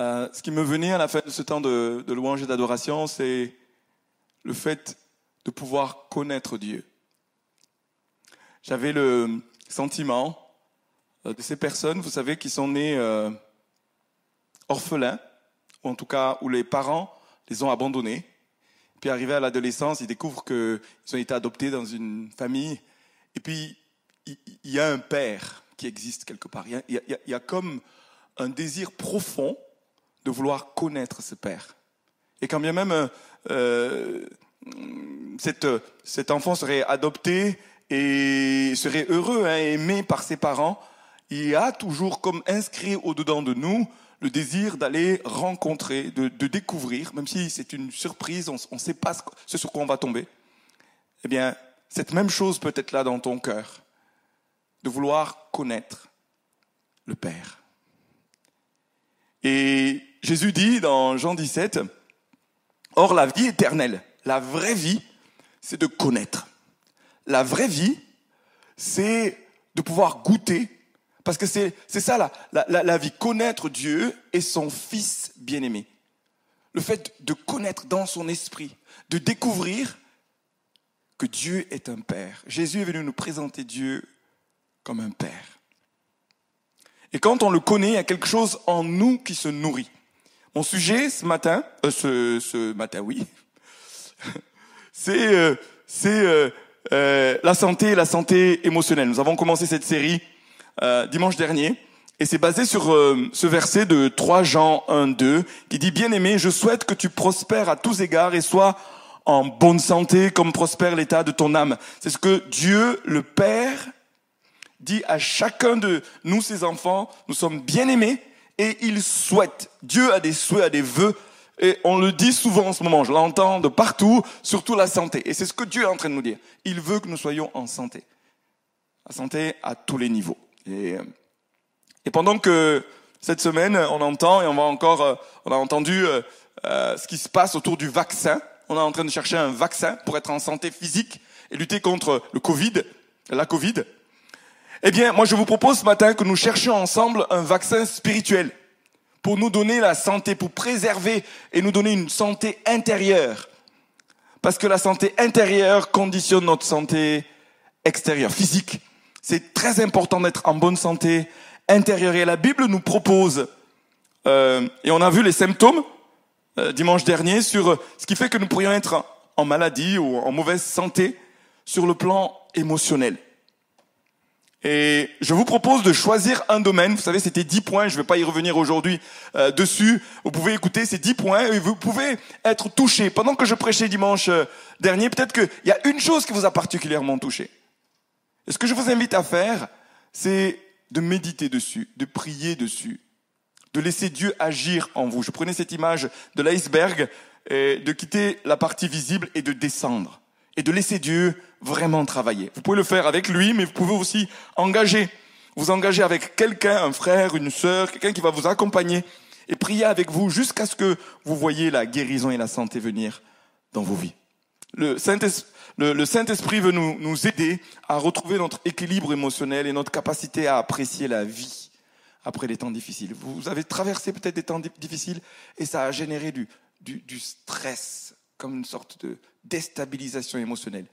Euh, ce qui me venait à la fin de ce temps de, louange et d'adoration, c'est le fait de pouvoir connaître Dieu. J'avais le sentiment euh, de ces personnes, vous savez, qui sont nées euh, orphelins, ou en tout cas où les parents les ont abandonnés. Puis arrivés à l'adolescence, ils découvrent qu'ils ont été adoptés dans une famille. Et puis, il y a un père qui existe quelque part. Il y a comme un désir profond de vouloir connaître ce père. Et quand bien même euh, cette, cet enfant serait adopté et serait heureux, hein, aimé par ses parents, il y a toujours comme inscrit au-dedans de nous le désir d'aller rencontrer, de, de, découvrir, même si c'est une surprise, on ne sait pas ce sur quoi on va tomber. Eh bien, cette même chose peut être là dans ton cœur, de vouloir connaître le Père. Et Jésus dit dans Jean 17, Or la vie éternelle, la vraie vie, c'est de connaître. La vraie vie, c'est de pouvoir goûter, parce que c'est ça la, la, la, vie, connaître Dieu et son Fils bien-aimé. Le fait de connaître dans son esprit, de découvrir que Dieu est un Père. Jésus est venu nous présenter Dieu comme un Père. Et quand on le connaît, il y a quelque chose en nous qui se nourrit. Mon sujet ce matin, euh, ce, matin, oui, c'est euh, c'est euh, la santé, la santé émotionnelle. Nous avons commencé cette série dimanche dernier. Et c'est basé sur ce verset de 3 Jean 1, 2 qui dit, Bien aimé, je souhaite que tu prospères à tous égards et sois en bonne santé comme prospère l'état de ton âme. C'est ce que Dieu, le Père, dit à chacun de nous, ses enfants. Nous sommes bien aimés et il souhaite. Dieu a des souhaits, a des vœux. Et on le dit souvent en ce moment, je l'entends de partout, surtout la santé. Et c'est ce que Dieu est en train de nous dire. Il veut que nous soyons en santé. La santé à tous les niveaux. Et, euh, pendant que cette semaine, on entend et on va encore, euh, on a entendu euh, ce qui se passe autour du vaccin. On est en train de chercher un vaccin pour être en santé physique et lutter contre le Covid, la Covid. Eh bien, moi, je vous propose ce matin que nous cherchions ensemble un vaccin spirituel pour nous donner la santé, pour préserver et nous donner une santé intérieure. Parce que la santé intérieure conditionne notre santé extérieure, physique. C'est très important d'être en bonne santé intérieure. Et la Bible nous propose, euh, et on a vu les symptômes euh, dimanche dernier, sur ce qui fait que nous pourrions être en maladie ou en mauvaise santé sur le plan émotionnel. Et je vous propose de choisir un domaine. Vous savez, c'était 10 points. Je ne vais pas y revenir aujourd'hui euh, dessus. Vous pouvez écouter ces 10 points et vous pouvez être touché. Pendant que je prêchais dimanche euh, dernier, peut-être qu'il y a une chose qui vous a particulièrement touché. Et ce que je vous invite à faire, c'est de méditer dessus, de prier dessus, de laisser Dieu agir en vous. Je prenais cette image de l'iceberg, de quitter la partie visible et de descendre. Et de laisser Dieu vraiment travailler. Vous pouvez le faire avec lui, mais vous pouvez aussi engager. Vous engager avec quelqu'un, un frère, une sœur, quelqu'un qui va vous accompagner et prier avec vous jusqu'à ce que vous voyez la guérison et la santé venir dans vos vies. Le Saint-Esprit veut nous, aider à retrouver notre équilibre émotionnel et notre capacité à apprécier la vie après les temps difficiles. Vous avez traversé peut-être des temps difficiles et ça a généré du stress, comme une sorte de déstabilisation émotionnelle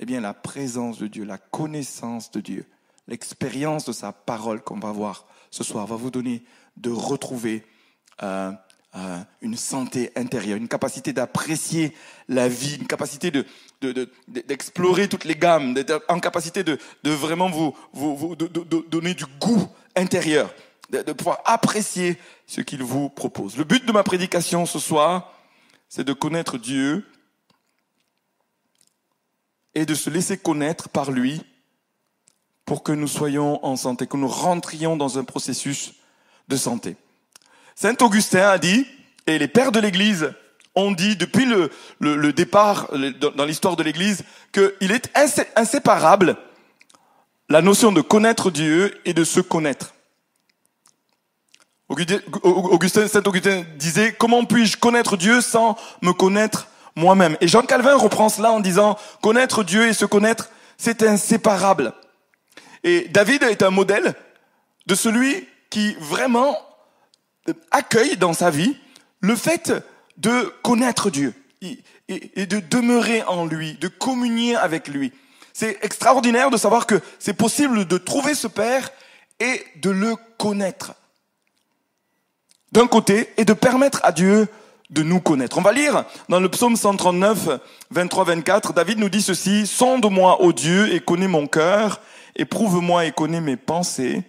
eh bien la présence de Dieu, la connaissance de Dieu, l'expérience de sa parole qu'on va voir ce soir va vous donner de retrouver euh, euh, une santé intérieure, une capacité d'apprécier la vie, une capacité de, d'explorer toutes les gammes, d'être en capacité de, de vraiment vous, vous, vous de, donner du goût intérieur, de, de pouvoir apprécier ce qu'il vous propose. Le but de ma prédication ce soir, c'est de connaître Dieu et de se laisser connaître par lui pour que nous soyons en santé, que nous rentrions dans un processus de santé. Saint Augustin a dit, et les pères de l'Église ont dit depuis le, départ dans l'histoire de l'Église, qu'il est inséparable la notion de connaître Dieu et de se connaître. Augustin, Saint Augustin disait, comment puis-je connaître Dieu sans me connaître moi-même? Et Jean Calvin reprend cela en disant, connaître Dieu et se connaître, c'est inséparable. Et David est un modèle de celui qui vraiment accueille dans sa vie le fait de connaître Dieu et de demeurer en lui, de communier avec lui. C'est extraordinaire de savoir que c'est possible de trouver ce Père et de le connaître. D'un côté, et de permettre à Dieu de nous connaître. On va lire dans le psaume 139, 23, 24, David nous dit ceci, Sonde-moi, ô Dieu, et connais mon cœur, éprouve-moi et connais mes pensées.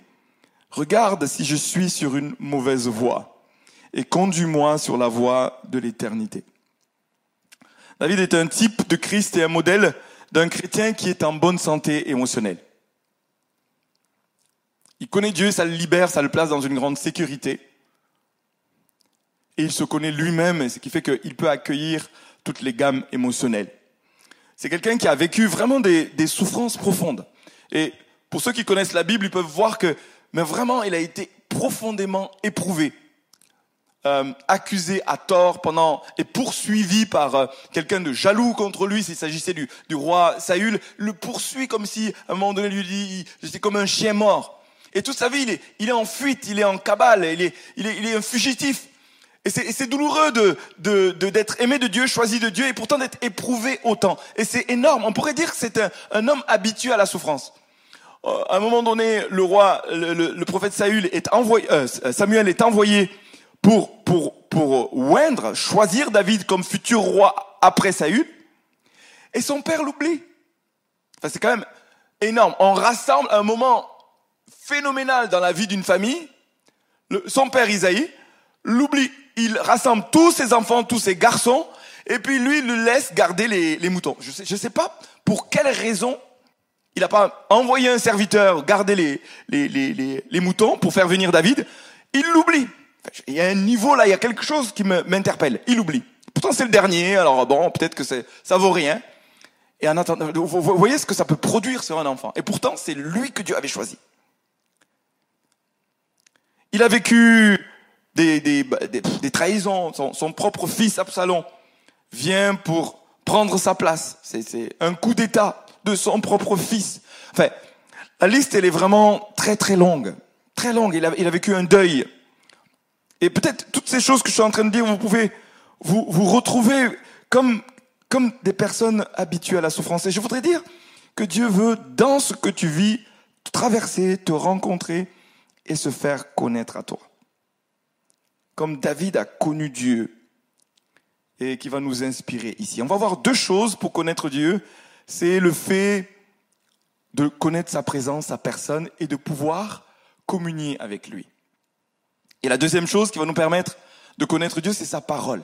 Regarde si je suis sur une mauvaise voie, et conduis-moi sur la voie de l'éternité. David est un type de Christ et un modèle d'un chrétien qui est en bonne santé émotionnelle. Il connaît Dieu, ça le libère, ça le place dans une grande sécurité. Et il se connaît lui-même, ce qui fait qu'il peut accueillir toutes les gammes émotionnelles. C'est quelqu'un qui a vécu vraiment des, souffrances profondes. Et pour ceux qui connaissent la Bible, ils peuvent voir que, mais vraiment, il a été profondément éprouvé euh, accusé à tort pendant et poursuivi par euh, quelqu'un de jaloux contre lui, s'il s'agissait du, roi Saül, le poursuit comme si à un moment donné lui dit j'étais comme un chien mort. Et toute sa vie, il est, en fuite, il est en cabale, il est un fugitif. Et c'est douloureux de d'être de, aimé de Dieu, choisi de Dieu, et pourtant d'être éprouvé autant. Et c'est énorme. On pourrait dire que c'est un, un, homme habitué à la souffrance. Euh, à un moment donné, le roi, le, le, prophète Saül est envoyé, Samuel est envoyé pour, pour, pour oindre, choisir David comme futur roi après Saül, et son père l'oublie. Enfin, c'est quand même énorme. On rassemble un moment phénoménal dans la vie d'une famille. Le, son père Isaïe l'oublie. Il rassemble tous ses enfants, tous ses garçons, et puis lui, il le laisse garder les, moutons. Je je sais pas pour quelle raison il n'a pas envoyé un serviteur garder les, les, les, les moutons pour faire venir David. Il l'oublie. Il y a un niveau là, il y a quelque chose qui m'interpelle. Il oublie. Pourtant c'est le dernier, alors bon, peut-être que ça vaut rien. Et en attendant, vous voyez ce que ça peut produire sur un enfant. Et pourtant c'est lui que Dieu avait choisi. Il a vécu des, des, des, trahisons. Son, son, propre fils Absalom vient pour prendre sa place. C'est un coup d'état de son propre fils. Enfin, la liste elle est vraiment très très longue, très longue. Il a, il a vécu un deuil et peut-être toutes ces choses que je suis en train de dire, vous pouvez vous, vous retrouver comme, comme des personnes habituées à la souffrance. Et je voudrais dire que Dieu veut, dans ce que tu vis, traverser, te rencontrer et se faire connaître à toi. Comme David a connu Dieu et qui va nous inspirer ici. On va voir deux choses pour connaître Dieu. C'est le fait de connaître sa présence, sa personne et de pouvoir communier avec lui. Et la deuxième chose qui va nous permettre de connaître Dieu, c'est sa parole.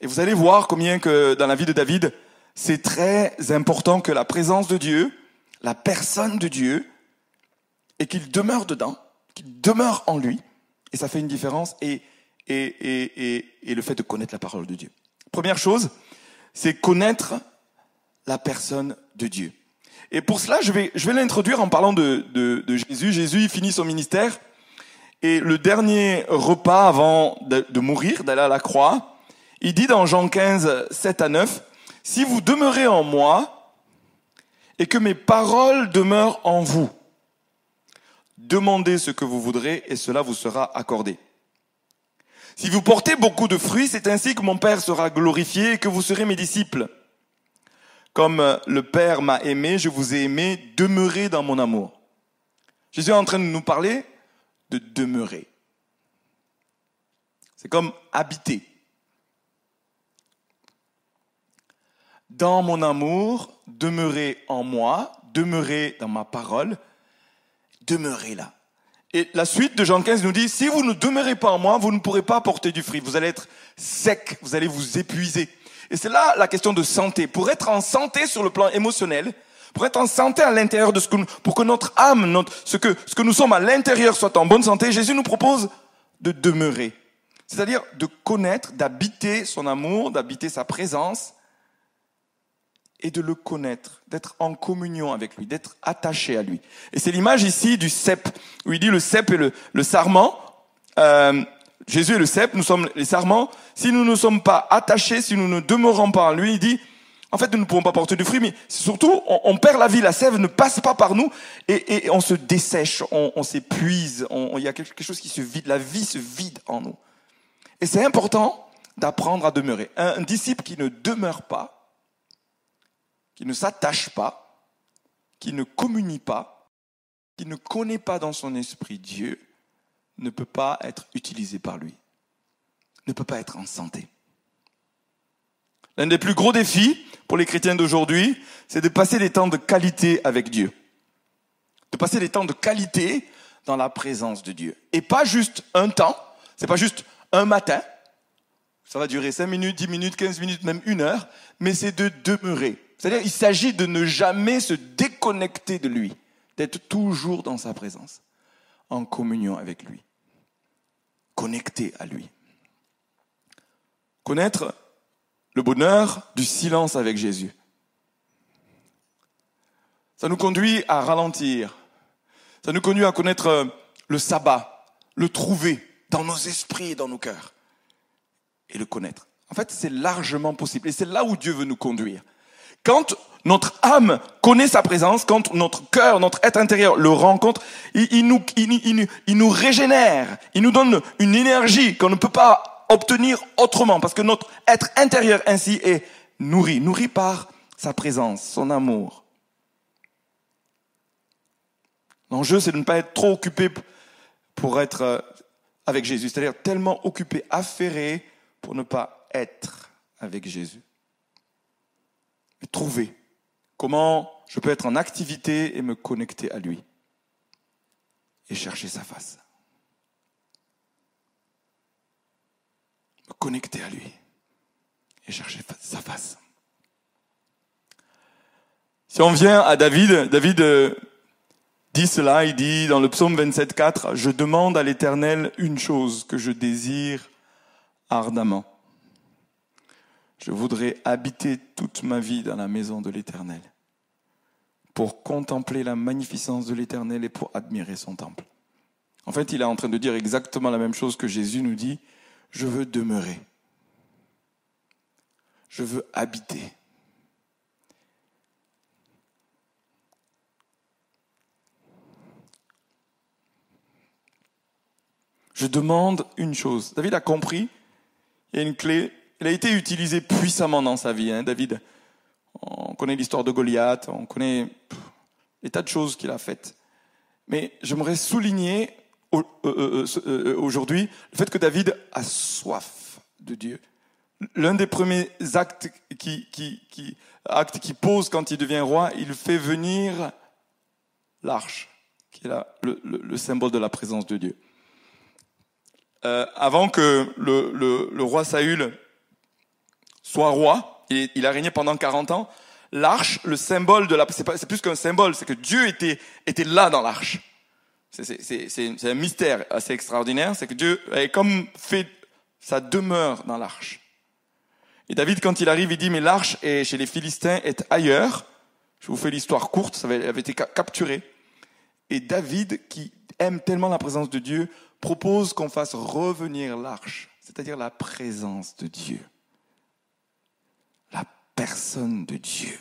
Et vous allez voir combien que dans la vie de David, c'est très important que la présence de Dieu, la personne de Dieu, et qu'il demeure dedans, qu'il demeure en lui. Et ça fait une différence et, et, et, et, et le fait de connaître la parole de Dieu. Première chose, c'est connaître la personne de Dieu. Et pour cela, je vais, je vais l'introduire en parlant de, de, de, Jésus. Jésus, il finit son ministère. Et le dernier repas avant de, de mourir, d'aller à la croix, il dit dans Jean 15, 7 à 9, Si vous demeurez en moi et que mes paroles demeurent en vous, demandez ce que vous voudrez et cela vous sera accordé. Si vous portez beaucoup de fruits, c'est ainsi que mon Père sera glorifié et que vous serez mes disciples. Comme le Père m'a aimé, je vous ai aimé, demeurez dans mon amour. Jésus est en train de nous parler de demeurer. C'est comme habiter. Dans mon amour, demeurez en moi, demeurez dans ma parole, demeurez là. Et la suite de Jean 15 nous dit, si vous ne demeurez pas en moi, vous ne pourrez pas porter du fruit. Vous allez être sec, vous allez vous épuiser. Et c'est là la question de santé. Pour être en santé sur le plan émotionnel, pour être en santé à l'intérieur de ce que nous, pour que notre âme, notre, ce que, ce que nous sommes à l'intérieur soit en bonne santé, Jésus nous propose de demeurer. C'est-à-dire de connaître, d'habiter son amour, d'habiter sa présence et de le connaître, d'être en communion avec lui, d'être attaché à lui. Et c'est l'image ici du cep, où il dit le cep et le, le sarment. Euh, Jésus est le cep, nous sommes les sarments. Si nous ne sommes pas attachés, si nous ne demeurons pas en lui, il dit, En fait, nous ne pouvons pas porter du fruit, mais surtout, on, perd la vie. La sève ne passe pas par nous et, on se dessèche, on, s'épuise. Il y a quelque chose qui se vide. La vie se vide en nous. Et c'est important d'apprendre à demeurer. Un, un disciple qui ne demeure pas, qui ne s'attache pas, qui ne communie pas, qui ne connaît pas dans son esprit Dieu, ne peut pas être utilisé par lui, ne peut pas être en santé. L'un des plus gros défis pour les chrétiens d'aujourd'hui, c'est de passer des temps de qualité avec Dieu. De passer des temps de qualité dans la présence de Dieu. Et pas juste un temps, c'est pas juste un matin, ça va durer 5 minutes, 10 minutes, 15 minutes, même une heure, mais c'est de demeurer. C'est-à-dire, il s'agit de ne jamais se déconnecter de lui, d'être toujours dans sa présence, en communion avec lui, connecté à lui. Connaître le bonheur du silence avec Jésus. Ça nous conduit à ralentir. Ça nous conduit à connaître le sabbat, le trouver dans nos esprits et dans nos cœurs. Et le connaître. En fait, c'est largement possible. Et c'est là où Dieu veut nous conduire. Quand notre âme connaît sa présence, quand notre cœur, notre être intérieur le rencontre, il, nous, nous régénère, il nous donne une énergie qu'on ne peut pas obtenir autrement, parce que notre être intérieur ainsi est nourri, nourri par sa présence, son amour. L'enjeu, c'est de ne pas être trop occupé pour être euh, avec Jésus, c'est-à-dire tellement occupé, affairé pour ne pas être avec Jésus. Trouver comment je peux être en activité et me connecter à lui et chercher sa face. connecter à lui et chercher sa face. Si on vient à David, David euh, dit cela, il dit dans le psaume 27.4, je demande à l'Éternel une chose que je désire ardemment. Je voudrais habiter toute ma vie dans la maison de l'Éternel pour contempler la magnificence de l'Éternel et pour admirer son temple. En fait, il est en train de dire exactement la même chose que Jésus nous dit je veux demeurer. Je veux habiter. Je demande une chose. David a compris. Il y a une clé. Elle a été utilisée puissamment dans sa vie. Hein, David, on connaît l'histoire de Goliath, on connaît les tas de choses qu'il a faites. Mais j'aimerais souligner euh, euh, euh, aujourd'hui le fait que David a soif de Dieu. L'un des premiers actes qui, qui, qui, acte qui pose quand il devient roi, il fait venir l'arche, qui est le, le, symbole de la présence de Dieu. Euh, avant que le, le, roi Saül soit roi, il, a régné pendant 40 ans, l'arche, le symbole de la... C'est plus qu'un symbole, c'est que Dieu était, était là dans l'arche. C'est un mystère assez extraordinaire, c'est que Dieu a comme fait sa demeure dans l'arche. Et David, quand il arrive, il dit, mais l'arche est chez les Philistins est ailleurs. Je vous fais l'histoire courte, ça avait été capturé. Et David, qui aime tellement la présence de Dieu, propose qu'on fasse revenir l'arche, c'est-à-dire la présence de Dieu. Personne de Dieu.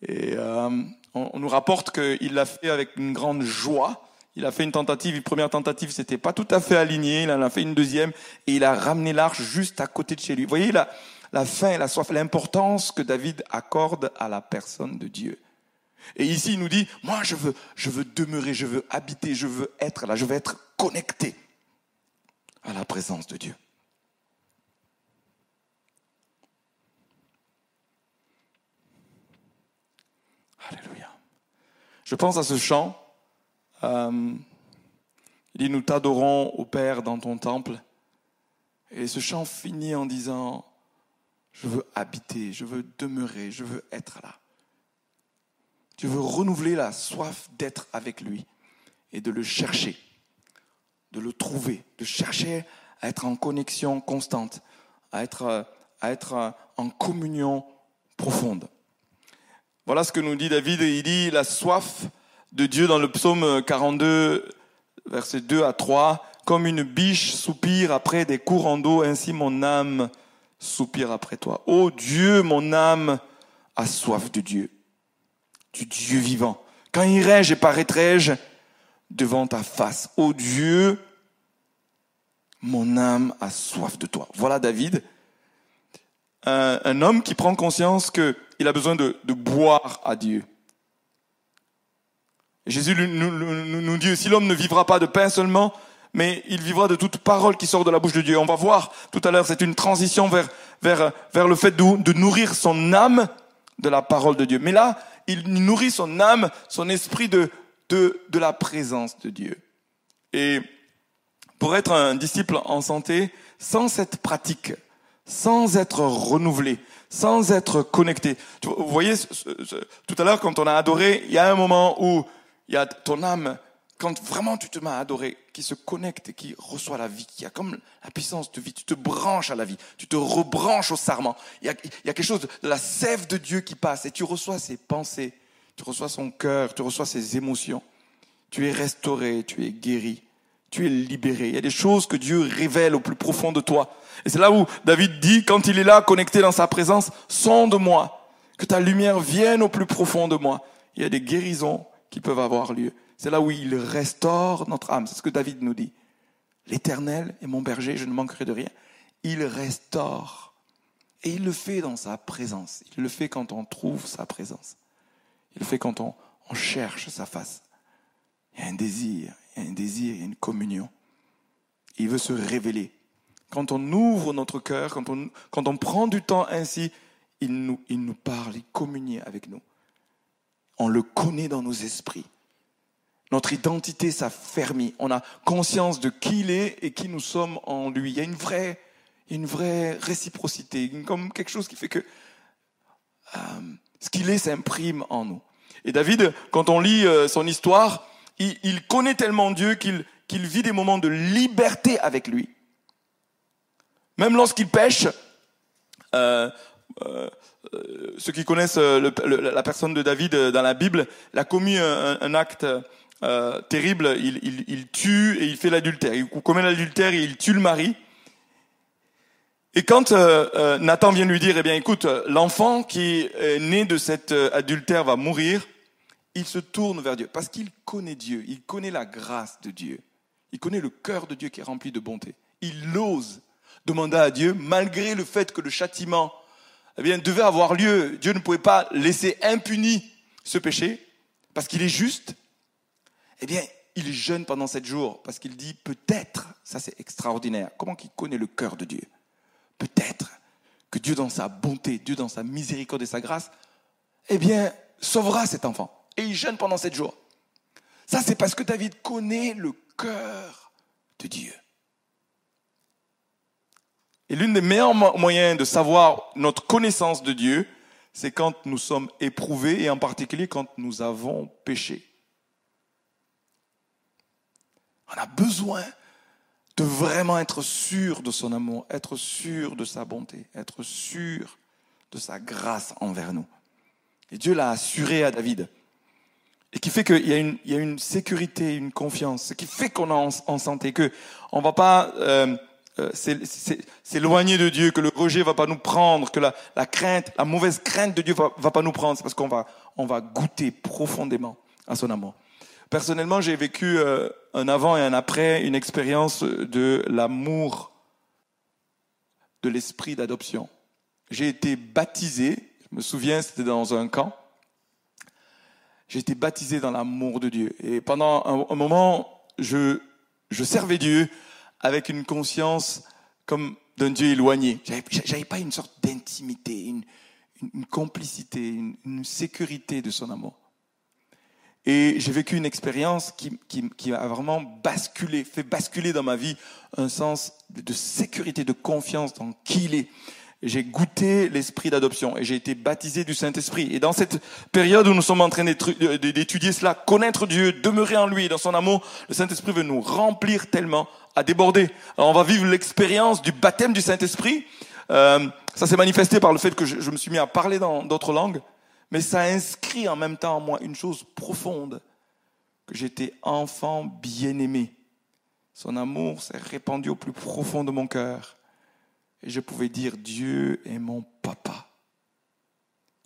Et euh, on, nous rapporte qu'il l'a fait avec une grande joie. Il a fait une tentative, une première tentative, c'était pas tout à fait aligné. Il en a fait une deuxième et il a ramené l'arche juste à côté de chez lui. Vous voyez la, la faim, la soif, l'importance que David accorde à la personne de Dieu. Et ici, il nous dit, moi, je veux, je veux demeurer, je veux habiter, je veux être là, je veux être connecté à la présence de Dieu. Alléluia. Je pense à ce chant. Euh, il dit, nous t'adorons au Père dans ton temple. Et ce chant finit en disant, je veux habiter, je veux demeurer, je veux être là. Je veux renouveler la soif d'être avec lui et de le chercher, de le trouver, de chercher à être en connexion constante, à être, à être en communion profonde. Voilà ce que nous dit David. Il dit la soif de Dieu dans le psaume 42, versets 2 à 3. Comme une biche soupire après des courants d'eau, ainsi mon âme soupire après toi. Ô Dieu, mon âme a soif de Dieu, du Dieu vivant. Quand irai-je et paraîtrai-je devant ta face Ô Dieu, mon âme a soif de toi. Voilà David, un, homme qui prend conscience qu'il a besoin de, boire à Dieu. Jésus nous, nous, nous dit aussi, l'homme ne vivra pas de pain seulement, mais il vivra de toute parole qui sort de la bouche de Dieu. On va voir tout à l'heure, c'est une transition vers, vers, vers le fait de, de nourrir son âme de la parole de Dieu. Mais là, il nourrit son âme, son esprit de, de, de la présence de Dieu. Et pour être un disciple en santé, sans cette pratique, sans être renouvelé, sans être connecté. Vous voyez, tout à l'heure, quand on a adoré, il y a un moment où il y a ton âme quand vraiment tu te mets à adorer, qui se connecte qui reçoit la vie, qui a comme la puissance de vie, tu te branches à la vie, tu te rebranches au sarment. Il y a, il y a quelque chose de la sève de Dieu qui passe et tu reçois ses pensées, tu reçois son cœur, tu reçois ses émotions. Tu es restauré, tu es guéri, tu es libéré. Il y a des choses que Dieu révèle au plus profond de toi. Et c'est là où David dit, quand il est là, connecté dans sa présence, sonde-moi, que ta lumière vienne au plus profond de moi. Il y a des guérisons qui peuvent avoir lieu. C'est là où il restaure notre âme. C'est ce que David nous dit. L'Éternel est mon berger, je ne manquerai de rien. Il restaure. Et il le fait dans sa présence. Il le fait quand on trouve sa présence. Il le fait quand on, cherche sa face. Il y a un désir, il y a un désir, il y a une communion. Il veut se révéler. Quand on ouvre notre cœur, quand on, quand on prend du temps ainsi, il nous, il nous parle, il communie avec nous. On le connaît dans nos esprits. Notre identité s'affermit. On a conscience de qui il est et qui nous sommes en lui. Il y a une vraie, une vraie réciprocité, comme quelque chose qui fait que euh, ce qu'il est s'imprime en nous. Et David, quand on lit euh, son histoire, il, connaît tellement Dieu qu'il vit des moments de liberté avec lui. Même lorsqu'il pêche, euh, ceux qui connaissent la personne de David dans la Bible, il a commis un acte euh, terrible, il, tue et il fait l'adultère. Il commet l'adultère et il tue le mari. Et quand euh, euh, Nathan vient lui dire, eh bien écoute, l'enfant qui est né de cet adultère va mourir, il se tourne vers Dieu parce qu'il connaît Dieu, il connaît la grâce de Dieu, il connaît le cœur de Dieu qui est rempli de bonté. Il ose demander à Dieu, malgré le fait que le châtiment eh devait avoir lieu, Dieu ne pouvait pas laisser impuni ce péché parce qu'il est juste. Eh bien, il jeûne pendant sept jours parce qu'il dit peut-être, ça c'est extraordinaire, comment qu'il connaît le cœur de Dieu? Peut-être que Dieu dans sa bonté, Dieu dans sa miséricorde et sa grâce, eh bien, sauvera cet enfant. Et il jeûne pendant sept jours. Ça c'est parce que David connaît le cœur de Dieu. Et l'une des meilleurs moyens de savoir notre connaissance de Dieu, c'est quand nous sommes éprouvés et en particulier quand nous avons péché. On a besoin de vraiment être sûr de son amour, être sûr de sa bonté, être sûr de sa grâce envers nous. Et Dieu l'a assuré à David. Et qui fait qu'il y, a une, y a une sécurité, une confiance, ce qui fait qu'on est en, santé, que on va pas euh, euh s'éloigner de Dieu, que le rejet va pas nous prendre, que la, la crainte, la mauvaise crainte de Dieu va, va pas nous prendre, parce qu'on va, on va goûter profondément à son amour. Personnellement, j'ai vécu euh, un avant et un après, une expérience de l'amour de l'esprit d'adoption. J'ai été baptisé, je me souviens, c'était dans un camp. J'ai été baptisé dans l'amour de Dieu. Et pendant un, moment, je, servais Dieu avec une conscience comme d'un Dieu éloigné. J'avais pas une sorte d'intimité, une, complicité, une, sécurité de son amour. Et j'ai vécu une expérience qui, qui, a vraiment basculé, fait basculer dans ma vie un sens de sécurité, de confiance dans qui il est. J'ai goûté l'esprit d'adoption et j'ai été baptisé du Saint-Esprit. Et dans cette période où nous sommes en train d'étudier cela, connaître Dieu, demeurer en lui, dans son amour, le Saint-Esprit veut nous remplir tellement à déborder. Alors on va vivre l'expérience du baptême du Saint-Esprit. Euh, ça s'est manifesté par le fait que je, je me suis mis à parler dans d'autres langues mais ça inscrit en même temps en moi une chose profonde, que j'étais enfant bien-aimé. Son amour s'est répandu au plus profond de mon cœur. Et je pouvais dire, Dieu est mon papa.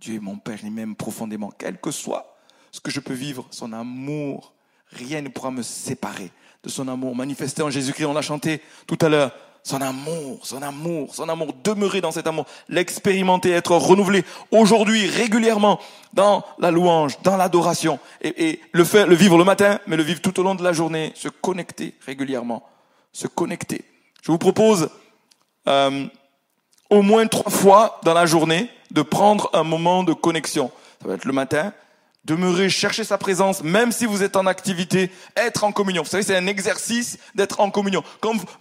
Dieu est mon Père, il m'aime profondément. Quel que soit ce que je peux vivre, son amour, rien ne pourra me séparer de son amour manifesté en Jésus-Christ. On l'a chanté tout à l'heure. Son amour, son amour, son amour, demeurer dans cet amour, l'expérimenter, être renouvelé aujourd'hui, régulièrement, dans la louange, dans l'adoration, et, le faire, le vivre le matin, mais le vivre tout au long de la journée, se connecter régulièrement, se connecter. Je vous propose euh, au moins trois fois dans la journée de prendre un moment de connexion. Ça va être le matin, demeurer, chercher sa présence, même si vous êtes en activité, être en communion. Vous savez, c'est un exercice d'être en communion.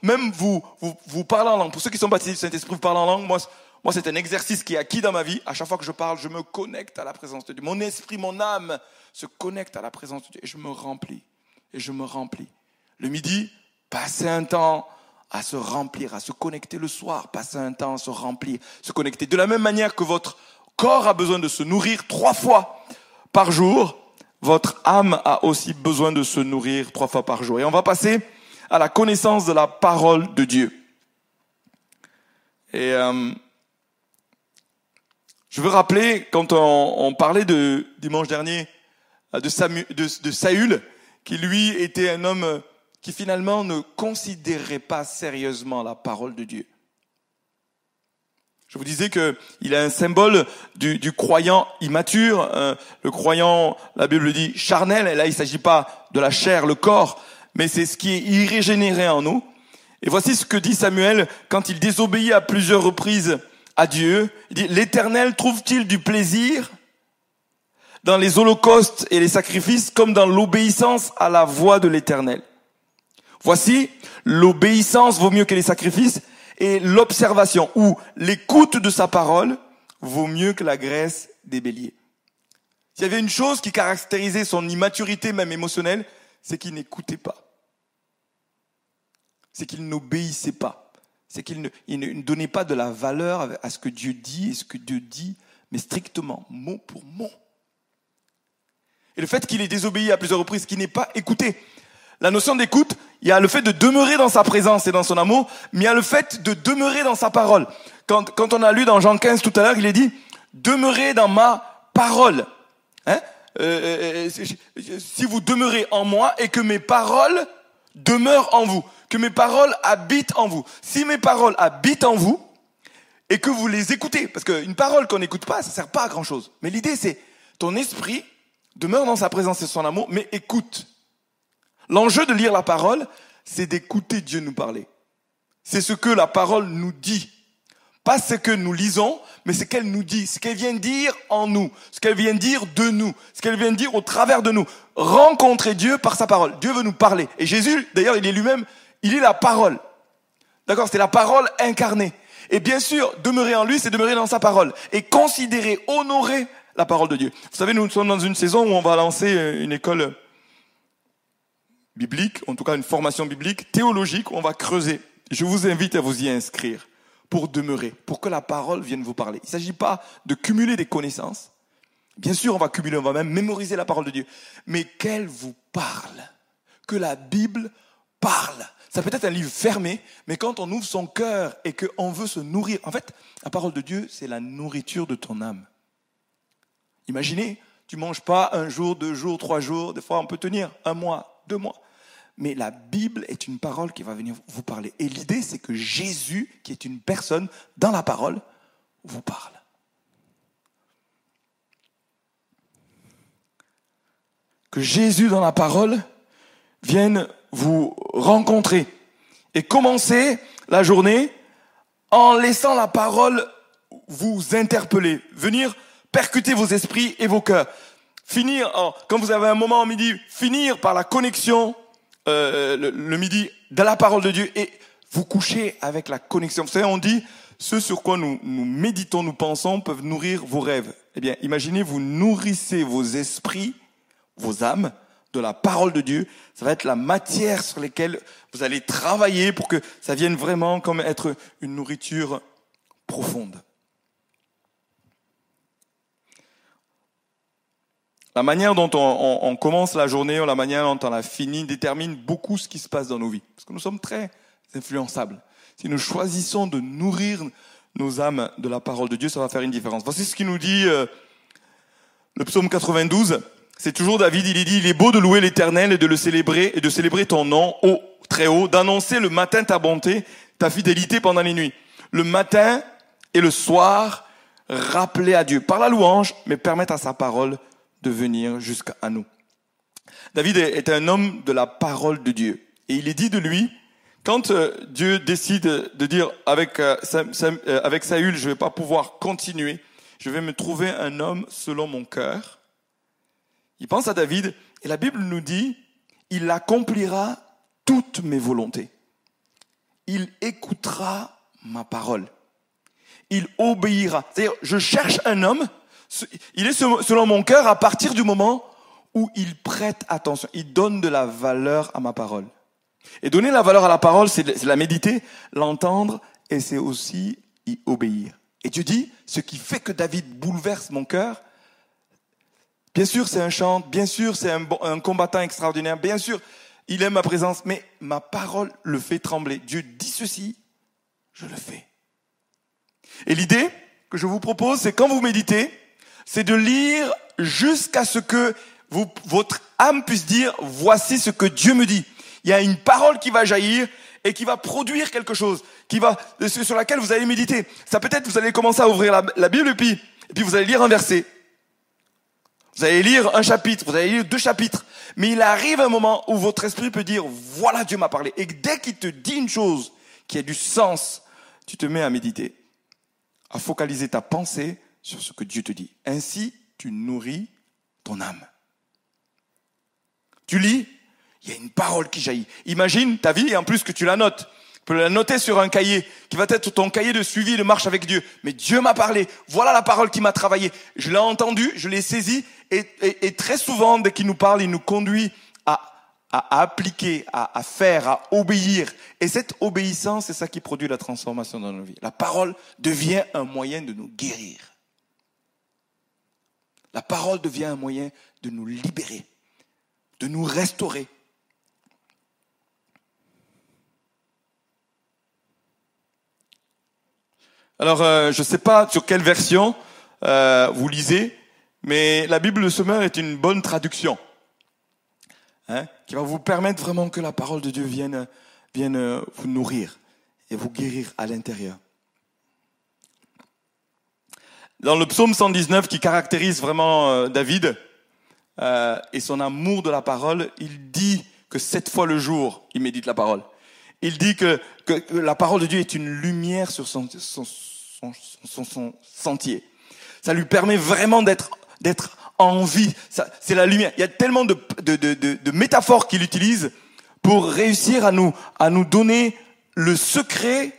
Même vous, vous, vous parlez en langue. Pour ceux qui sont baptisés du Saint-Esprit, vous parlez en langue. Moi, moi, c'est un exercice qui est acquis dans ma vie. À chaque fois que je parle, je me connecte à la présence de Dieu. Mon esprit, mon âme se connecte à la présence de Dieu et je me remplis. Et je me remplis. Le midi, passer un temps à se remplir, à se connecter le soir, passer un temps à se remplir, se connecter. De la même manière que votre corps a besoin de se nourrir trois fois par jour, votre âme a aussi besoin de se nourrir trois fois par jour. Et on va passer à la connaissance de la parole de Dieu. Et euh, je veux rappeler, quand on, parlait de dimanche dernier de, de Saül, qui lui était un homme qui finalement ne considérait pas sérieusement la parole de Dieu. Je vous disais qu'il est un symbole du, du croyant immature, euh, le croyant, la Bible dit, charnel. Et là, il ne s'agit pas de la chair, le corps, mais c'est ce qui est irrégénéré en nous. Et voici ce que dit Samuel quand il désobéit à plusieurs reprises à Dieu. Il dit, l'Éternel trouve-t-il du plaisir dans les holocaustes et les sacrifices comme dans l'obéissance à la voix de l'Éternel? Voici, l'obéissance vaut mieux que les sacrifices et l'observation ou l'écoute de sa parole vaut mieux que la graisse des béliers. S'il y avait une chose qui caractérisait son immaturité même émotionnelle, c'est qu'il n'écoutait pas. C'est qu'il n'obéissait pas. C'est qu'il ne, donnait pas de la valeur à ce que Dieu dit et ce que Dieu dit, mais strictement, mot pour mot. Et le fait qu'il ait désobéi à plusieurs reprises, qu'il n'ait pas écouté, la notion d'écoute, il y a le fait de demeurer dans sa présence et dans son amour, mais il y a le fait de demeurer dans sa parole. Quand, quand on a lu dans Jean 15 tout à l'heure, il est dit, demeurez dans ma parole. Hein? Euh, euh, euh, si vous demeurez en moi et que mes paroles demeurent en vous, que mes paroles habitent en vous. Si mes paroles habitent en vous et que vous les écoutez, parce qu'une parole qu'on n'écoute pas, ça sert pas à grand chose. Mais l'idée c'est, ton esprit demeure dans sa présence et son amour, mais écoute. L'enjeu de lire la parole, c'est d'écouter Dieu nous parler. C'est ce que la parole nous dit. Pas ce que nous lisons, mais ce qu'elle nous dit, ce qu'elle vient dire en nous, ce qu'elle vient dire de nous, ce qu'elle vient dire au travers de nous. Rencontrer Dieu par sa parole. Dieu veut nous parler. Et Jésus, d'ailleurs, il est lui-même, il est la parole. D'accord C'est la parole incarnée. Et bien sûr, demeurer en lui, c'est demeurer dans sa parole. Et considérer, honorer la parole de Dieu. Vous savez, nous sommes dans une saison où on va lancer une école biblique, en tout cas une formation biblique, théologique, on va creuser. Je vous invite à vous y inscrire pour demeurer, pour que la parole vienne vous parler. Il ne s'agit pas de cumuler des connaissances. Bien sûr, on va cumuler, on va même mémoriser la parole de Dieu. Mais qu'elle vous parle, que la Bible parle. Ça peut être un livre fermé, mais quand on ouvre son cœur et qu'on veut se nourrir, en fait, la parole de Dieu, c'est la nourriture de ton âme. Imaginez, tu manges pas un jour, deux jours, trois jours, des fois on peut tenir un mois, deux mois mais la Bible est une parole qui va venir vous parler. Et l'idée, c'est que Jésus, qui est une personne dans la parole, vous parle. Que Jésus dans la parole vienne vous rencontrer et commencer la journée en laissant la parole vous interpeller, venir percuter vos esprits et vos cœurs. Finir, quand vous avez un moment en midi, finir par la connexion euh, le, midi dans la parole de Dieu et vous couchez avec la connexion. Vous savez, on dit, ce sur quoi nous, nous méditons, nous pensons, peuvent nourrir vos rêves. Eh bien, imaginez, vous nourrissez vos esprits, vos âmes, de la parole de Dieu. Ça va être la matière sur laquelle vous allez travailler pour que ça vienne vraiment comme être une nourriture profonde. La manière dont on, commence la journée ou la manière dont on la finit détermine beaucoup ce qui se passe dans nos vies. Parce que nous sommes très influençables. Si nous choisissons de nourrir nos âmes de la parole de Dieu, ça va faire une différence. Voici ce qui nous dit euh, le psaume 92. C'est toujours David, il dit, il est beau de louer l'éternel et de le célébrer et de célébrer ton nom, ô très haut, d'annoncer le matin ta bonté, ta fidélité pendant les nuits. Le matin et le soir, rappeler à Dieu par la louange, mais permettre à sa parole de venir jusqu'à nous. David est un homme de la parole de Dieu. Et il est dit de lui, quand euh, Dieu décide de dire avec, euh, euh, avec Saül, je vais pas pouvoir continuer, je vais me trouver un homme selon mon cœur, il pense à David et la Bible nous dit, il accomplira toutes mes volontés. Il écoutera ma parole. Il obéira. C'est-à-dire, je cherche un homme, il est selon mon cœur à partir du moment où il prête attention, il donne de la valeur à ma parole. Et donner la valeur à la parole, c'est la méditer, l'entendre, et c'est aussi y obéir. Et tu dis, ce qui fait que David bouleverse mon cœur, bien sûr c'est un chant, bien sûr c'est un, un combattant extraordinaire, bien sûr il aime ma présence, mais ma parole le fait trembler. Dieu dit ceci, je le fais. Et l'idée que je vous propose, c'est quand vous méditez, c'est de lire jusqu'à ce que vous, votre âme puisse dire, voici ce que Dieu me dit. Il y a une parole qui va jaillir et qui va produire quelque chose, qui va, sur laquelle vous allez méditer. Ça peut-être, vous allez commencer à ouvrir la, Bible et puis, et puis vous allez lire un verset. Vous allez lire un chapitre, vous allez lire deux chapitres. Mais il arrive un moment où votre esprit peut dire, voilà, Dieu m'a parlé. Et dès qu'il te dit une chose qui a du sens, tu te mets à méditer, à focaliser ta pensée sur ce que Dieu te dit. Ainsi, tu nourris ton âme. Tu lis, il y a une parole qui jaillit. Imagine ta vie et en plus que tu la notes. Tu peux la noter sur un cahier qui va être ton cahier de suivi de marche avec Dieu. Mais Dieu m'a parlé. Voilà la parole qui m'a travaillé. Je l'ai entendue, je l'ai saisie et, très souvent, dès qu'il nous parle, il nous conduit à, appliquer, à, faire, à obéir. Et cette obéissance, c'est ça qui produit la transformation dans nos vies. La parole devient un moyen de nous guérir. La parole devient un moyen de nous libérer de nous restaurer. Alors, euh, je ne sais pas sur quelle version euh, vous lisez, mais la Bible de Semeur est une bonne traduction, hein, qui va vous permettre vraiment que la parole de Dieu vienne, vous nourrir et vous guérir à l'intérieur. Dans le psaume 119 qui caractérise vraiment David, euh, et son amour de la parole, il dit que sept fois le jour, il médite la parole. Il dit que, que, la parole de Dieu est une lumière sur son, son, son, son sentier. Ça lui permet vraiment d'être en vie. C'est la lumière. Il y a tellement de, de, de, de, de métaphores qu'il utilise pour réussir à nous, à nous donner le secret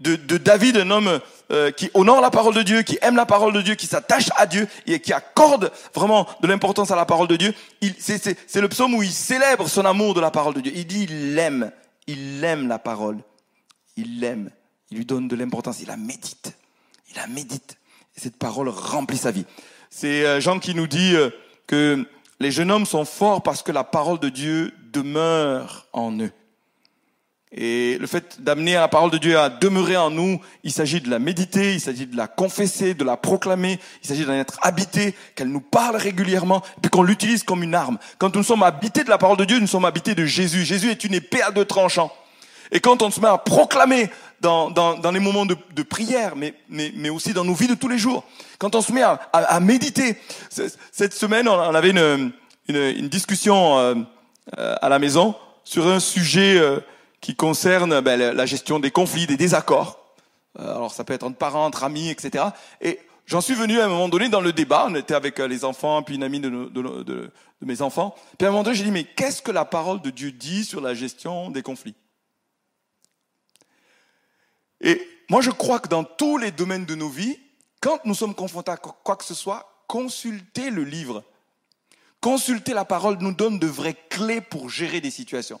de, de David, un homme euh, qui honore la parole de Dieu, qui aime la parole de Dieu, qui s'attache à Dieu et qui accorde vraiment de l'importance à la parole de Dieu. C'est le psaume où il célèbre son amour de la parole de Dieu. Il dit il l'aime, il aime la parole, il l'aime, il lui donne de l'importance, il la médite, il la médite. Et cette parole remplit sa vie. C'est euh, Jean qui nous dit euh, que les jeunes hommes sont forts parce que la parole de Dieu demeure en eux. Et le fait d'amener la parole de Dieu à demeurer en nous, il s'agit de la méditer, il s'agit de la confesser, de la proclamer, il s'agit d'en être habité, qu'elle nous parle régulièrement, puis qu'on l'utilise comme une arme. Quand nous sommes habités de la parole de Dieu, nous sommes habités de Jésus. Jésus est une épée à deux tranchants. Et quand on se met à proclamer dans, dans, dans les moments de, de prière, mais, mais, mais, aussi dans nos vies de tous les jours, quand on se met à, à, méditer, cette semaine, on avait une, une, une discussion euh, à la maison sur un sujet euh, qui concerne ben, la gestion des conflits, des désaccords. Euh, alors ça peut être entre parents, entre amis, etc. Et j'en suis venu à un moment donné dans le débat, on était avec euh, les enfants, puis une amie de, mes enfants. Puis à un moment donné, j'ai dit, mais qu'est-ce que la parole de Dieu dit sur la gestion des conflits? Et moi, je crois que dans tous les domaines de nos vies, quand nous sommes confrontés à quoi que ce soit, consulter le livre, consulter la parole nous donne de vraies clés pour gérer des situations.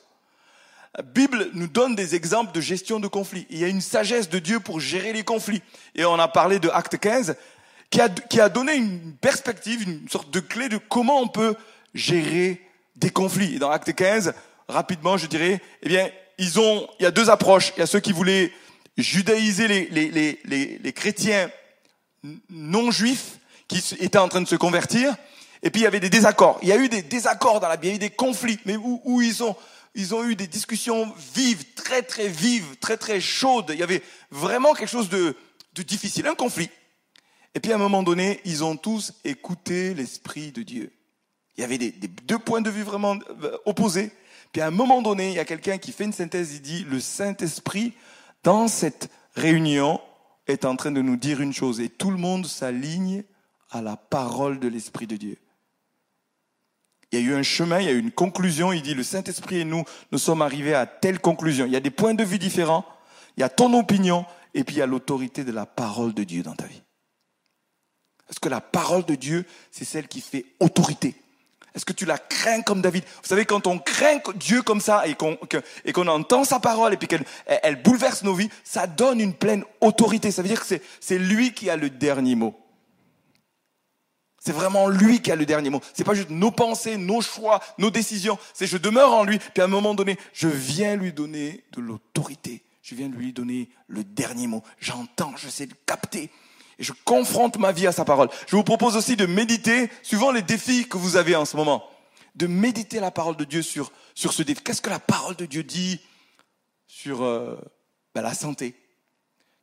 Bible nous donne des exemples de gestion de conflits. Il y a une sagesse de Dieu pour gérer les conflits. Et on a parlé de Acte 15, qui a, qui a donné une perspective, une sorte de clé de comment on peut gérer des conflits. Et dans Acte 15, rapidement, je dirais, eh bien, ils ont, il y a deux approches. Il y a ceux qui voulaient judaïser les, les, les, les, chrétiens non juifs qui étaient en train de se convertir. Et puis il y avait des désaccords. Il y a eu des désaccords dans la Bible, il y a eu des conflits, mais où, où ils ont, ils ont eu des discussions vives, très très vives, très très chaudes. Il y avait vraiment quelque chose de, difficile, un conflit. Et puis à un moment donné, ils ont tous écouté l'Esprit de Dieu. Il y avait des, des, deux points de vue vraiment euh, opposés. Puis à un moment donné, il y a quelqu'un qui fait une synthèse, il dit, le Saint-Esprit, dans cette réunion, est en train de nous dire une chose, et tout le monde s'aligne à la parole de l'Esprit de Dieu. Il y a eu un chemin, il y a eu une conclusion, il dit, le Saint-Esprit et nous, nous sommes arrivés à telle conclusion. Il y a des points de vue différents, il y a ton opinion, et puis il y a l'autorité de la parole de Dieu dans ta vie. Est-ce que la parole de Dieu, c'est celle qui fait autorité? Est-ce que tu la crains comme David? Vous savez, quand on craint Dieu comme ça et qu'on entend sa parole et puis qu'elle elle bouleverse nos vies, ça donne une pleine autorité. Ça veut dire que c'est lui qui a le dernier mot. C'est vraiment lui qui a le dernier mot. C'est pas juste nos pensées, nos choix, nos décisions. C'est je demeure en lui. Puis à un moment donné, je viens lui donner de l'autorité. Je viens lui donner le dernier mot. J'entends, je sais le capter et je confronte ma vie à sa parole. Je vous propose aussi de méditer, suivant les défis que vous avez en ce moment, de méditer la parole de Dieu sur, ce défi. Qu'est-ce que la parole de Dieu dit sur euh, ben, la santé?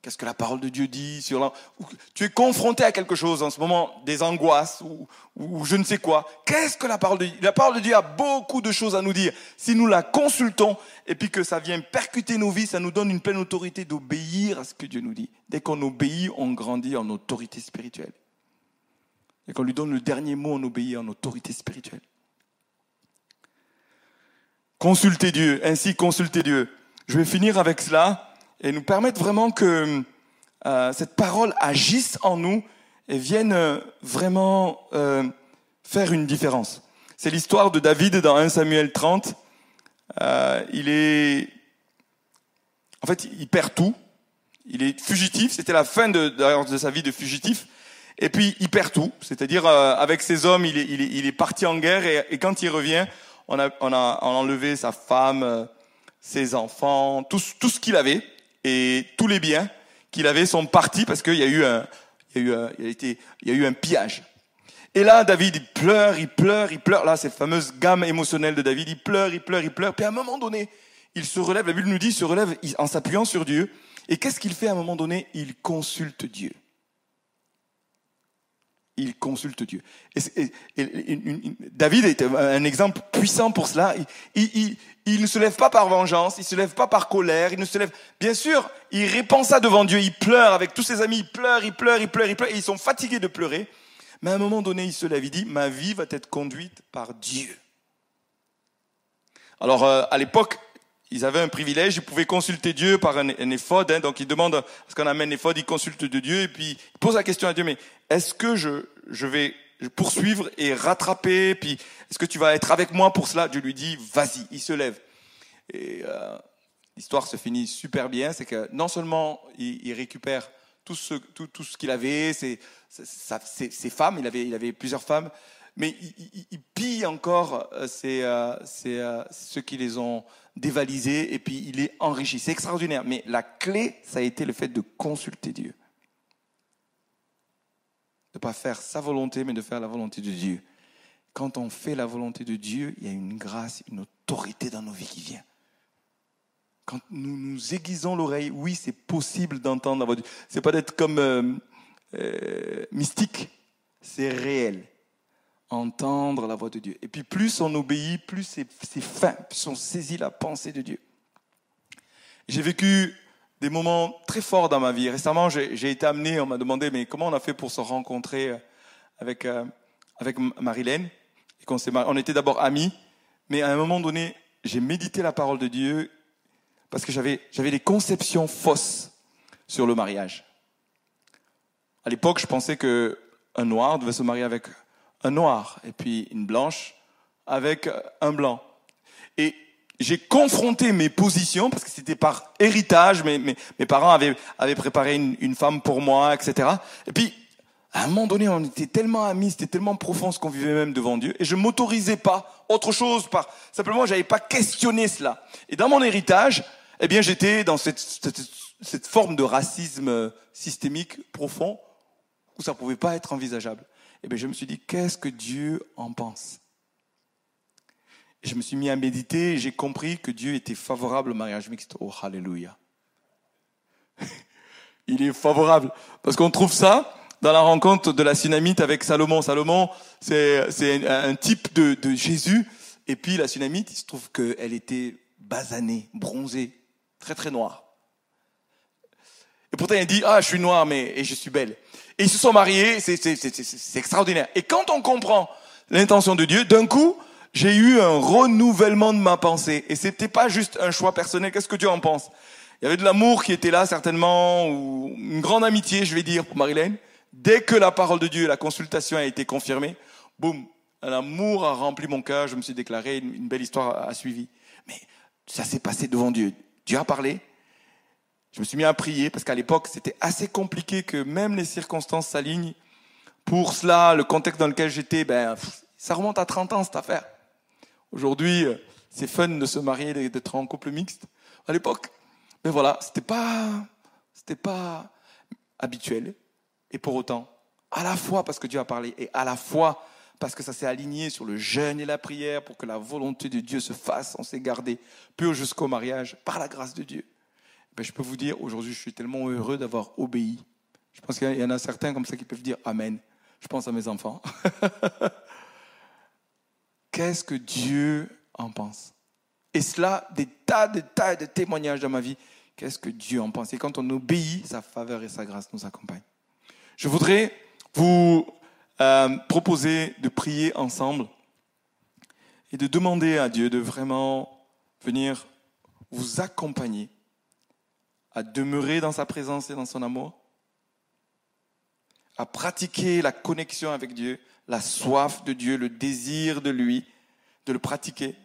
Qu'est-ce que la parole de Dieu dit sur la... Tu es confronté à quelque chose en ce moment, des angoisses ou, je ne sais quoi. Qu'est-ce que la parole de Dieu La parole de Dieu a beaucoup de choses à nous dire. Si nous la consultons et puis que ça vient percuter nos vies, ça nous donne une pleine autorité d'obéir à ce que Dieu nous dit. Dès qu'on obéit, on grandit en autorité spirituelle. Et qu'on lui donne le dernier mot, on obéit en autorité spirituelle. Consultez Dieu, ainsi consultez Dieu. Je vais finir avec cela et nous permettre vraiment que euh, cette parole agisse en nous et vienne euh, vraiment euh, faire une différence. C'est l'histoire de David dans 1 Samuel 30. Euh, il est, en fait, il perd tout. Il est fugitif. C'était la fin de, de, sa vie de fugitif. Et puis il perd tout. C'est-à-dire euh, avec ses hommes, il est, il est, il est parti en guerre et, quand il revient, on a, on a, on a enlevé sa femme, ses enfants, tout, tout ce qu'il avait et tous les biens qu'il avait sont partis parce qu'il y a eu un, il y a eu il a été, il y a eu un pillage. Et là, David, il pleure, il pleure, il pleure. Là, cette fameuse gamme émotionnelle de David, il pleure, il pleure, il pleure. Puis à un moment donné, il se relève, la Bible nous dit, il se relève en s'appuyant sur Dieu. Et qu'est-ce qu'il fait à un moment donné? Il consulte Dieu il consulte Dieu. David est un exemple puissant pour cela. Il, il, ne se lève pas par vengeance, il se lève pas par colère, il ne se lève. Bien sûr, il répand ça devant Dieu, il pleure avec tous ses amis, il pleure, il pleure, il pleure, il pleure, et ils sont fatigués de pleurer. Mais à un moment donné, il se lève, il dit ma vie va être conduite par Dieu. Alors euh, à l'époque, ils avaient un privilège, ils pouvaient consulter Dieu par un, un éphode, hein, donc ils demandent à ce qu'on amène l'éphode, ils consultent de Dieu, et puis ils posent la question à Dieu, mais est-ce que je, je vais poursuivre et rattraper, puis est-ce que tu vas être avec moi pour cela? Dieu lui dit, vas-y, il se lève. Et euh, l'histoire se finit super bien, c'est que non seulement il, récupère tout ce, tout, tout ce qu'il avait, ses, ses, femmes, il avait, il avait plusieurs femmes, mais il, il pille encore euh, euh, euh, ceux qui les ont dévalisés et puis il est enrichi. C'est extraordinaire. Mais la clé, ça a été le fait de consulter Dieu. De ne pas faire sa volonté, mais de faire la volonté de Dieu. Quand on fait la volonté de Dieu, il y a une grâce, une autorité dans nos vies qui vient. Quand nous nous aiguisons l'oreille, oui, c'est possible d'entendre la voix de Dieu. C'est pas d'être comme euh, mystique, c'est réel entendre la voix de Dieu. Et puis plus on obéit, plus c'est fin, plus on saisit la pensée de Dieu. J'ai vécu des moments très forts dans ma vie. Récemment, j'ai été amené, on m'a demandé, mais comment on a fait pour se rencontrer euh, avec, euh, avec Marilène et on, on était d'abord amis, mais à un moment donné, j'ai médité la parole de Dieu parce que j'avais des conceptions fausses sur le mariage. À l'époque, je pensais que un noir devait se marier avec un noir et puis une blanche avec un blanc. Et j'ai confronté mes positions parce que c'était par héritage, mes, mes, parents avaient, avaient préparé une, une, femme pour moi, etc. Et puis, À un moment donné, on était tellement amis, c'était tellement profond ce qu'on vivait même devant Dieu, et je m'autorisais pas autre chose par simplement, j'avais pas questionné cela. Et dans mon héritage, eh bien, j'étais dans cette, cette, cette forme de racisme systémique profond où ça pouvait pas être envisageable. Eh bien, je me suis dit, qu'est-ce que Dieu en pense? Je me suis mis à méditer et j'ai compris que Dieu était favorable au mariage mixte. Oh, hallelujah. Il est favorable parce qu'on trouve ça dans la rencontre de la tsunamite avec Salomon. Salomon, c'est un type de, de, Jésus. Et puis la tsunamite, il se trouve qu'elle était basanée, bronzée, très très noire. Et pourtant, elle dit, ah, je suis noire, mais et je suis belle. Ils se sont mariés, c'est extraordinaire. Et quand on comprend l'intention de Dieu, d'un coup, j'ai eu un renouvellement de ma pensée. Et c'était pas juste un choix personnel. Qu'est-ce que Dieu en pense? Il y avait de l'amour qui était là, certainement, ou une grande amitié, je vais dire, pour Marilène. Dès que la parole de Dieu, la consultation a été confirmée, boum, l'amour a rempli mon cœur, je me suis déclaré, une, belle histoire a, suivi. Mais ça s'est passé devant Dieu. Dieu a parlé. Je me suis mis à prier parce qu'à l'époque, c'était assez compliqué que même les circonstances s'alignent. Pour cela, le contexte dans lequel j'étais, ben, ça remonte à 30 ans cette affaire. Aujourd'hui, euh, c'est fun de se marier, d'être en couple mixte. À l'époque, mais voilà, c'était pas, c'était pas habituel. Et pour autant, à la fois parce que Dieu a parlé et à la fois parce que ça s'est aligné sur le jeûne et la prière pour que la volonté de Dieu se fasse, on s'est gardé pur jusqu'au mariage par la grâce de Dieu. Ben, je peux vous dire, aujourd'hui, je suis tellement heureux d'avoir obéi. Je pense qu'il y en a certains comme ça qui peuvent dire Amen. Je pense à mes enfants. Qu'est-ce que Dieu en pense? Et cela, des tas, de tas de témoignages dans ma vie. Qu'est-ce que Dieu en pense? Et quand on obéit, sa faveur et sa grâce nous accompagnent. Je voudrais vous euh, proposer de prier ensemble et de demander à Dieu de vraiment venir vous accompagner à demeurer dans sa présence et dans son amour, à pratiquer la connexion avec Dieu, la soif de Dieu, le désir de lui, de le pratiquer,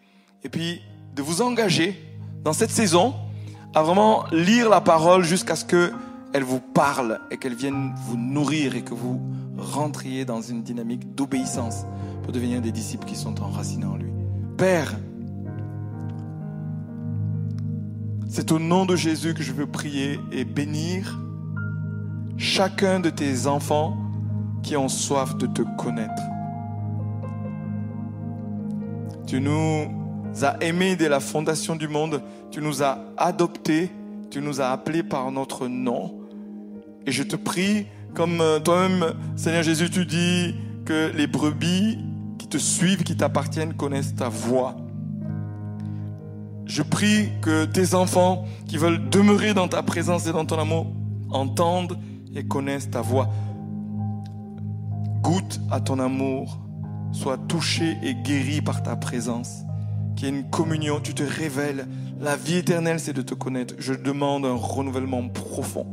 et puis de vous engager dans cette saison à vraiment lire la parole jusqu'à ce que elle vous parle et qu'elle vienne vous nourrir et que vous rentriez dans une dynamique d'obéissance pour devenir des disciples qui sont enracinés en lui. Père, c'est au nom de Jésus que je veux prier et bénir chacun de tes enfants qui ont soif de te connaître. Tu nous as aimés dès la fondation du monde, tu nous as adoptés, tu nous as appelés par notre nom. Et je te prie, comme euh, toi-même, Seigneur Jésus, tu dis que les brebis qui te suivent, qui t'appartiennent, connaissent ta voix. Je prie que tes enfants qui veulent demeurer dans ta présence et dans ton amour entendent et connaissent ta voix. Goûte à ton amour, sois touché et guéri par ta présence. Qu'il y ait une communion, tu te révèles. La vie éternelle, c'est de te connaître. Je demande un renouvellement profond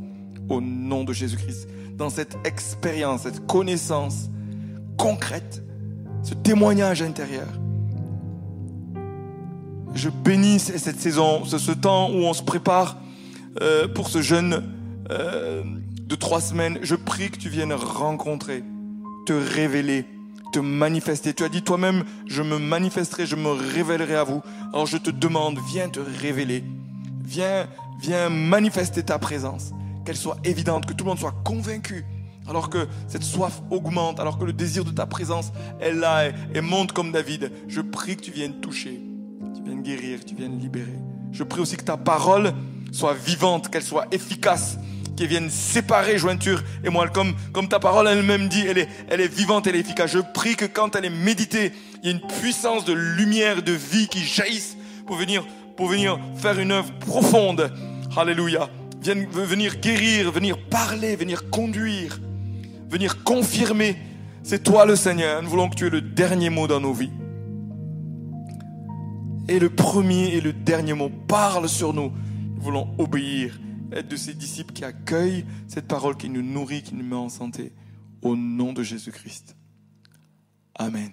au nom de Jésus-Christ. Dans cette expérience, cette connaissance concrète, ce témoignage intérieur je bénis cette saison, ce, temps où on se prépare euh, pour ce jeûne euh, de trois semaines. Je prie que tu viennes rencontrer, te révéler, te manifester. Tu as dit toi-même, je me manifesterai, je me révélerai à vous. Alors je te demande, viens te révéler. Viens, viens manifester ta présence. Qu'elle soit évidente, que tout le monde soit convaincu alors que cette soif augmente, alors que le désir de ta présence est là et monte comme David, je prie que tu viennes toucher, viennes guérir, tu viennes libérer. Je prie aussi que ta parole soit vivante, qu'elle soit efficace, qu'elle vienne séparer jointure et moi, comme, comme ta parole elle-même dit, elle est, elle est vivante, elle est efficace. Je prie que quand elle est méditée, il y ait une puissance de lumière, de vie qui jaillisse pour venir, pour venir faire une œuvre profonde. Alléluia. Vienne venir guérir, venir parler, venir conduire, venir confirmer. C'est toi le Seigneur. Nous voulons que tu aies le dernier mot dans nos vies. Et le premier et le dernier mot parle sur nous. Nous voulons obéir, être de ces disciples qui accueillent cette parole qui nous nourrit, qui nous met en santé. Au nom de Jésus-Christ. Amen.